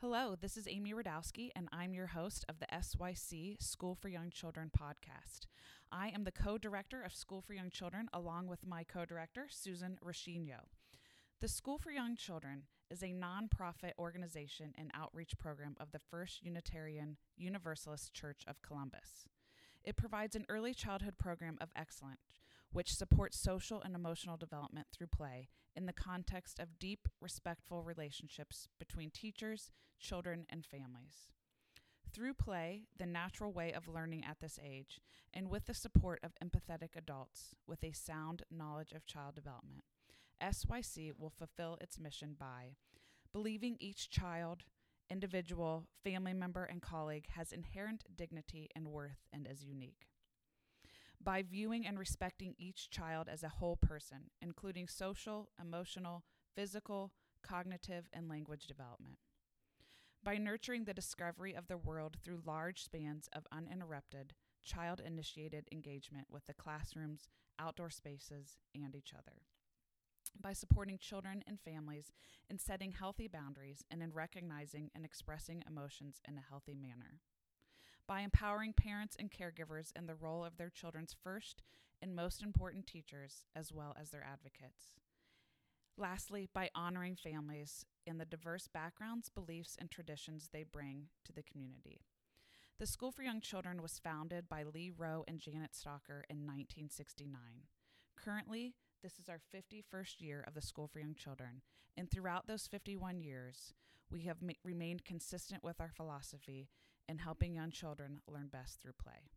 Hello, this is Amy Radowski, and I'm your host of the SYC School for Young Children podcast. I am the co director of School for Young Children, along with my co director, Susan Rashino. The School for Young Children is a nonprofit organization and outreach program of the First Unitarian Universalist Church of Columbus. It provides an early childhood program of excellence, which supports social and emotional development through play in the context of deep, respectful relationships between teachers, children, and families. Through play, the natural way of learning at this age, and with the support of empathetic adults with a sound knowledge of child development, SYC will fulfill its mission by believing each child, individual, family member, and colleague has inherent dignity and worth and is unique. By viewing and respecting each child as a whole person, including social, emotional, physical, cognitive, and language development. By nurturing the discovery of the world through large spans of uninterrupted, child initiated engagement with the classrooms, outdoor spaces, and each other by supporting children and families in setting healthy boundaries and in recognizing and expressing emotions in a healthy manner. By empowering parents and caregivers in the role of their children's first and most important teachers, as well as their advocates. Lastly, by honoring families and the diverse backgrounds, beliefs, and traditions they bring to the community. The School for Young Children was founded by Lee Rowe and Janet Stalker in 1969. Currently, this is our 51st year of the School for Young Children, and throughout those 51 years, we have ma- remained consistent with our philosophy in helping young children learn best through play.